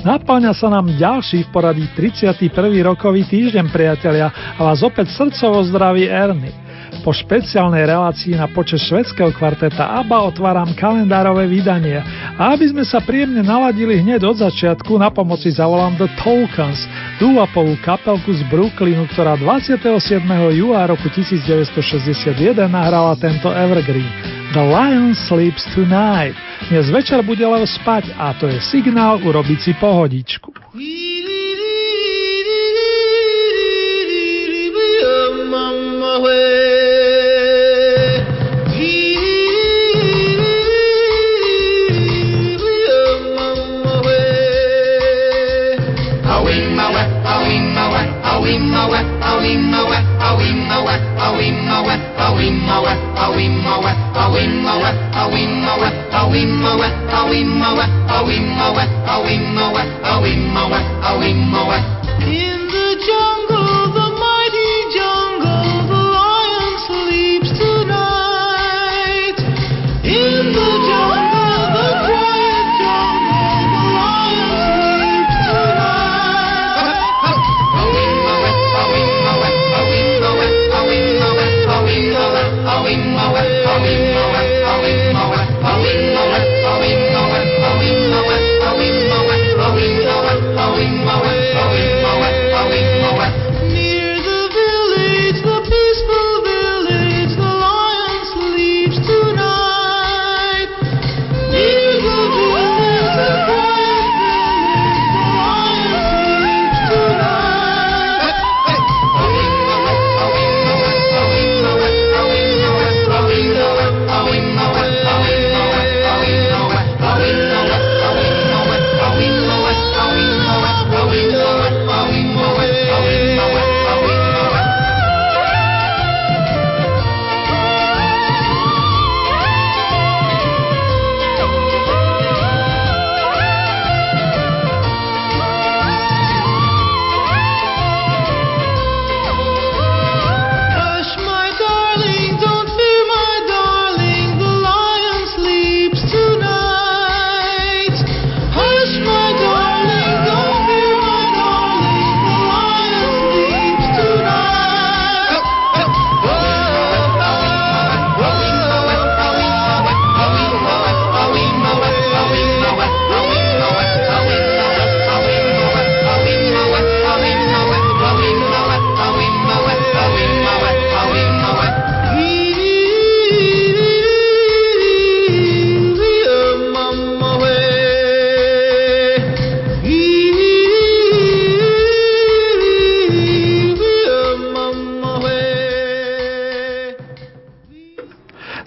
Naplňa sa nám ďalší v poradí 31. rokový týždeň, priatelia, a vás opäť srdcovo zdraví Erny. Po špeciálnej relácii na počas švedského kvarteta ABBA otváram kalendárové vydanie a aby sme sa príjemne naladili hneď od začiatku, na pomoci zavolám The Tokens, dúvapovú kapelku z Brooklynu, ktorá 27. júla roku 1961 nahrala tento Evergreen. The Lion Sleeps Tonight. Dnes večer bude len spať a to je signál urobiť si pohodičku. In the jungle,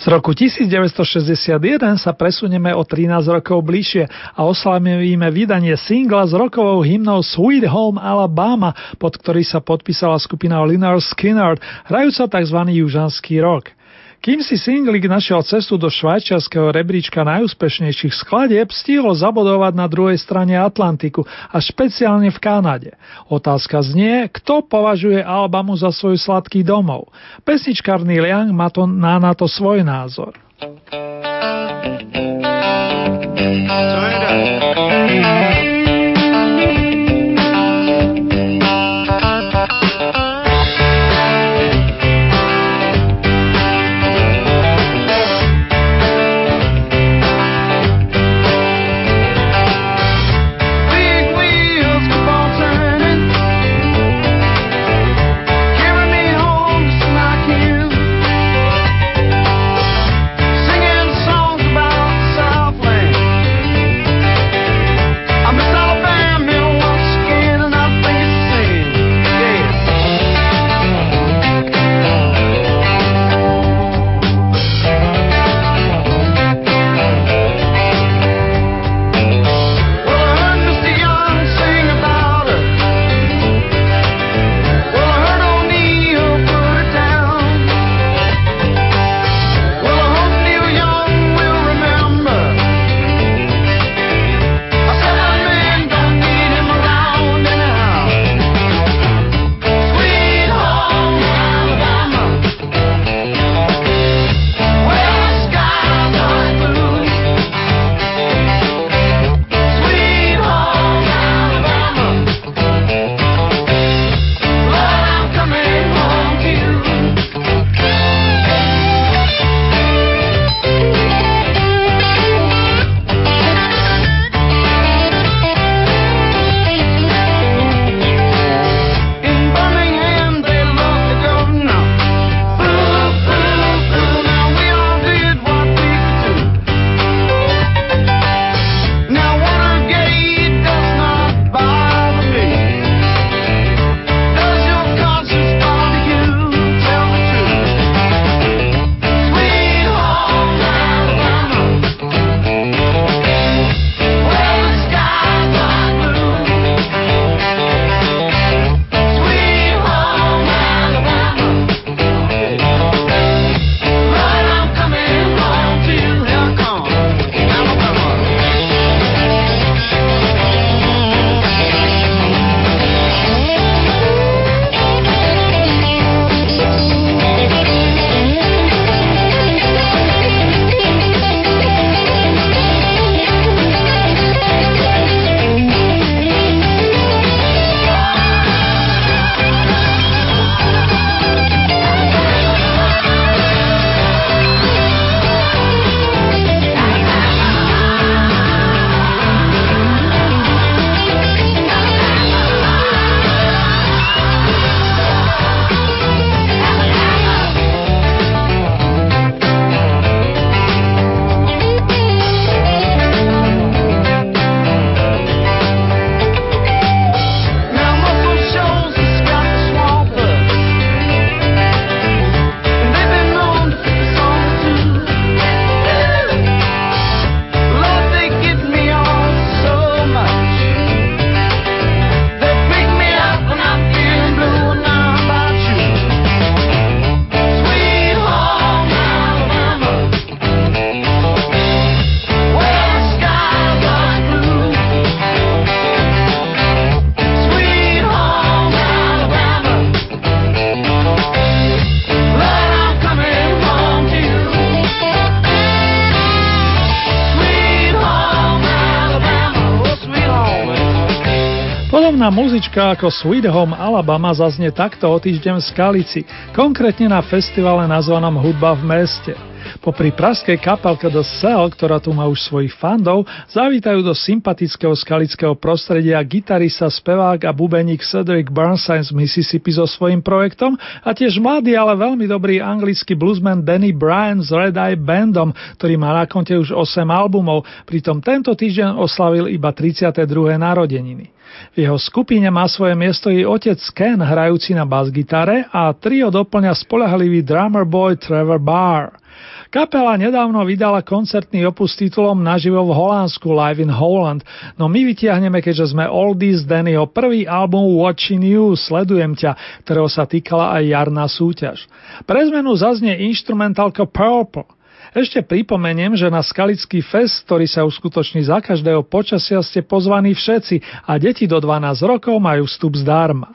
Z roku 1961 sa presunieme o 13 rokov bližšie a oslavíme vydanie singla s rokovou hymnou Sweet Home Alabama, pod ktorý sa podpísala skupina Lynyrd Skinner, hrajúca tzv. južanský rok. Kým si singlik našiel cestu do švajčiarského rebríčka najúspešnejších skladieb, stihol zabodovať na druhej strane Atlantiku a špeciálne v Kanade. Otázka znie, kto považuje Albamu za svoj sladký domov. Pesničkár Neil má to, na, na to svoj názor. Big Pekná muzička ako Sweet Home Alabama zaznie takto o týždeň v Skalici, konkrétne na festivale nazvanom Hudba v meste. Popri praskej kapelke The Cell, ktorá tu má už svojich fandov, zavítajú do sympatického skalického prostredia gitarista, spevák a bubeník Cedric Burnside z Mississippi so svojím projektom a tiež mladý, ale veľmi dobrý anglický bluesman Danny Bryan s Red Eye Bandom, ktorý má na konte už 8 albumov, pritom tento týždeň oslavil iba 32. narodeniny. V jeho skupine má svoje miesto i otec Ken, hrajúci na bas-gitare a trio doplňa spolahlivý drummer boy Trevor Barr. Kapela nedávno vydala koncertný opus s titulom Naživo v Holandsku Live in Holland, no my vytiahneme, keďže sme Oldies Dannyho prvý album Watching You, Sledujem ťa, ktorého sa týkala aj jarná súťaž. Pre zmenu zaznie instrumentálka Purple. Ešte pripomeniem, že na Skalický fest, ktorý sa uskutoční za každého počasia, ste pozvaní všetci a deti do 12 rokov majú vstup zdarma.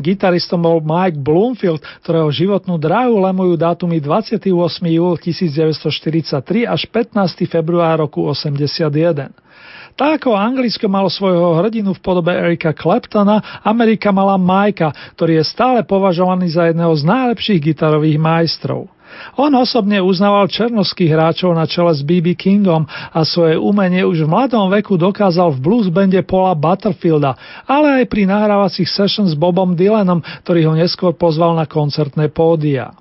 Gitaristom bol Mike Bloomfield, ktorého životnú dráhu lemujú dátumy 28. júl 1943 až 15. február roku 81. Tak ako Anglicko malo svojho hrdinu v podobe Erika Claptona, Amerika mala Majka, ktorý je stále považovaný za jedného z najlepších gitarových majstrov. On osobne uznával černovských hráčov na čele s BB Kingom a svoje umenie už v mladom veku dokázal v blues bande Paula Butterfielda, ale aj pri nahrávacích sessions s Bobom Dylanom, ktorý ho neskôr pozval na koncertné pódia.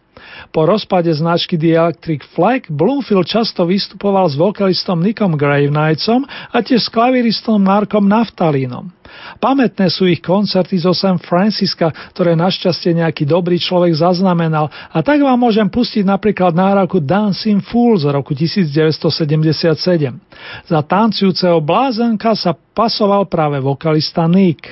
Po rozpade značky The Electric Flag Bloomfield často vystupoval s vokalistom Nickom Gravenightsom a tiež s klaviristom Markom Naftalínom. Pamätné sú ich koncerty zo San Francisca, ktoré našťastie nejaký dobrý človek zaznamenal a tak vám môžem pustiť napríklad náhrávku Dancing Fool z roku 1977. Za tancujúceho blázenka sa pasoval práve vokalista Nick.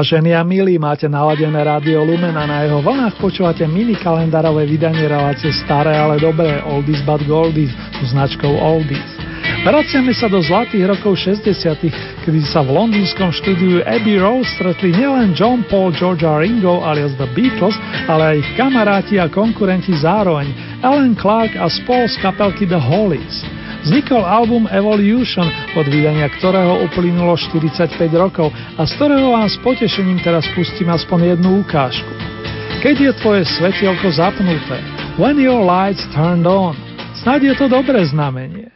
Vážení a milí, máte naladené rádio Lumena, na jeho vlnách počúvate mini kalendárové vydanie relácie Staré, ale dobré, Oldies but Goldies, značkou Oldies. Vraciame sa do zlatých rokov 60 kedy sa v londýnskom štúdiu Abbey Road stretli nielen John Paul, George a Ringo alias The Beatles, ale aj ich kamaráti a konkurenti zároveň, Alan Clark a Paul z kapelky The Hollies. Vznikol album Evolution, od vydania ktorého uplynulo 45 rokov a z ktorého vám s potešením teraz pustím aspoň jednu ukážku. Keď je tvoje svetielko zapnuté, When Your Lights Turned On. Snad je to dobré znamenie.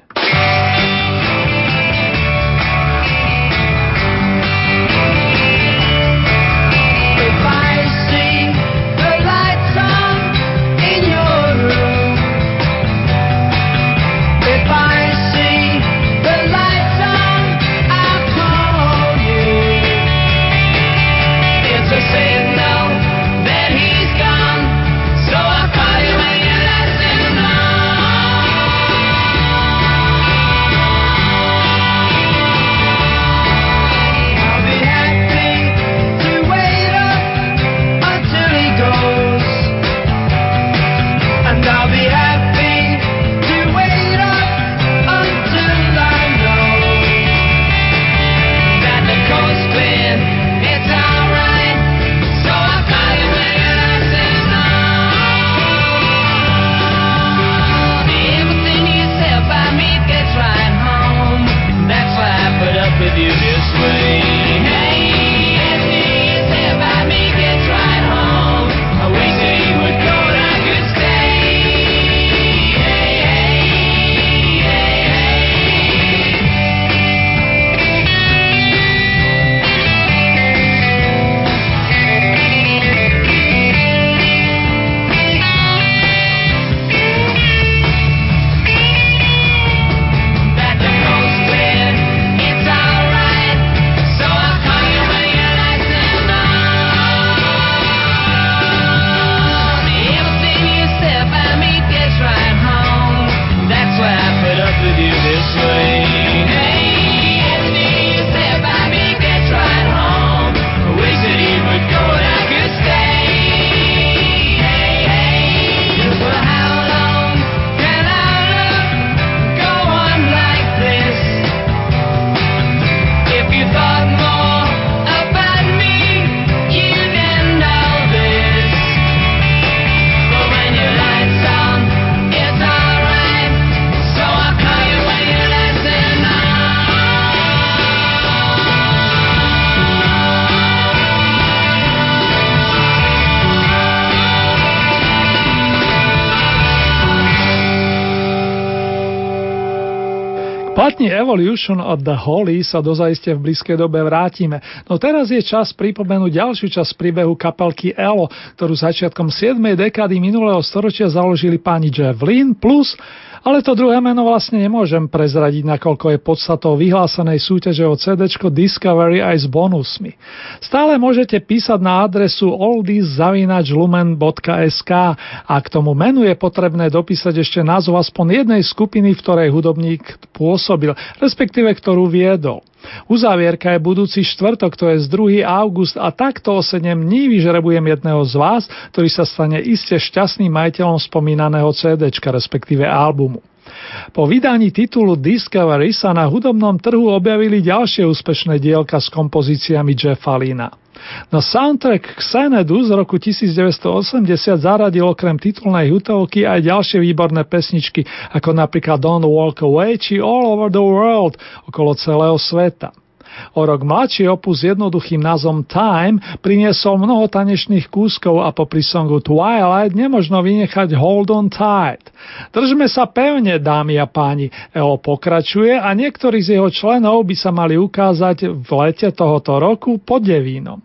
Platni Evolution od The Holly sa dozaiste v blízkej dobe vrátime. No teraz je čas pripomenúť ďalšiu časť príbehu kapelky Elo, ktorú začiatkom 7. dekády minulého storočia založili páni Lynn plus ale to druhé meno vlastne nemôžem prezradiť, nakoľko je podstatou vyhlásenej súťaže o CD Discovery aj s bonusmi. Stále môžete písať na adresu oldies.lumen.sk a k tomu menu je potrebné dopísať ešte názov aspoň jednej skupiny, v ktorej hudobník pôsobil, respektíve ktorú viedol. Uzávierka je budúci štvrtok, to je z 2. august a takto o 7 dní vyžrebujem jedného z vás, ktorý sa stane iste šťastným majiteľom spomínaného CD, respektíve albumu. Po vydaní titulu Discovery sa na hudobnom trhu objavili ďalšie úspešné dielka s kompozíciami Jeffa Lina. Na soundtrack k Senedu z roku 1980 zaradil okrem titulnej hutovky aj ďalšie výborné pesničky, ako napríklad Don't Walk Away či All Over the World okolo celého sveta. O rok mladší opus s jednoduchým názvom Time priniesol mnoho tanečných kúskov a popri songu Twilight nemožno vynechať Hold on Tight. Držme sa pevne, dámy a páni. EO pokračuje a niektorí z jeho členov by sa mali ukázať v lete tohoto roku pod Devínom.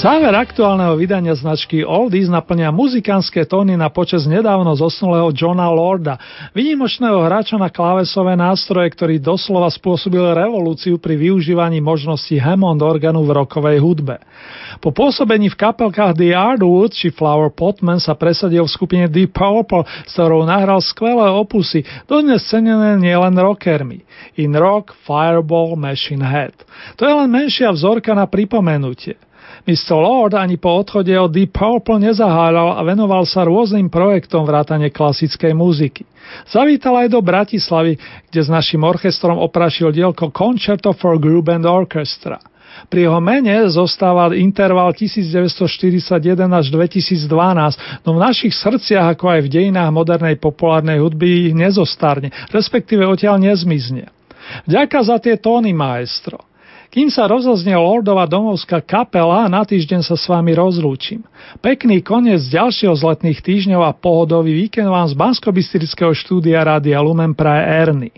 Záver aktuálneho vydania značky Oldies naplňa muzikánske tóny na počas nedávno zosnulého Johna Lorda, vynimočného hráča na klávesové nástroje, ktorý doslova spôsobil revolúciu pri využívaní možností Hammond organu v rokovej hudbe. Po pôsobení v kapelkách The Hardwood či Flower Potman sa presadil v skupine Deep Purple, s ktorou nahral skvelé opusy, dodnes cenené nielen rockermi. In Rock, Fireball, Machine Head. To je len menšia vzorka na pripomenutie. Mr. Lord ani po odchode od Deep Purple nezaháľal a venoval sa rôznym projektom vrátane klasickej muziky. Zavítal aj do Bratislavy, kde s našim orchestrom oprašil dielko Concerto for Group and Orchestra. Pri jeho mene zostáva interval 1941 až 2012, no v našich srdciach, ako aj v dejinách modernej populárnej hudby, ich nezostarne, respektíve odtiaľ nezmizne. Vďaka za tie tóny, maestro. Kým sa rozoznie Lordova domovská kapela, na týždeň sa s vami rozlúčim. Pekný koniec ďalšieho z letných týždňov a pohodový víkend vám z bansko štúdia Rádia Lumen praje Ernie.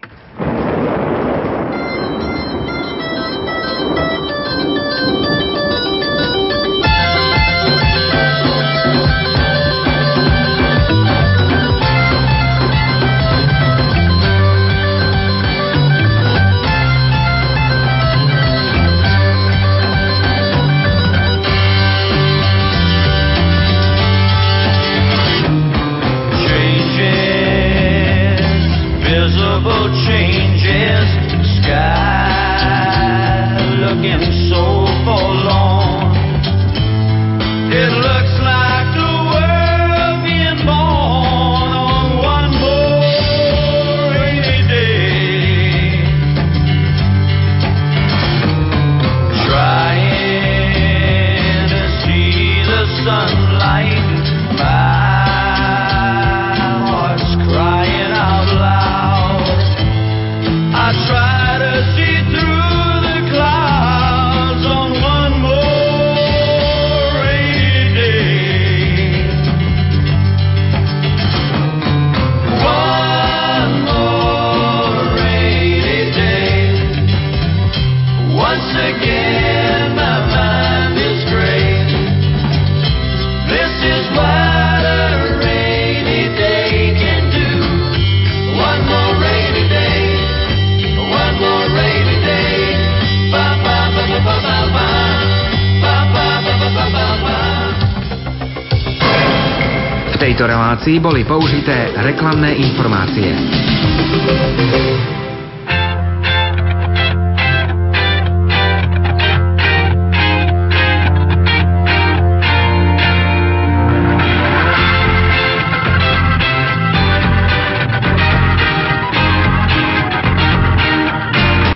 Tejto relácii boli použité reklamné informácie.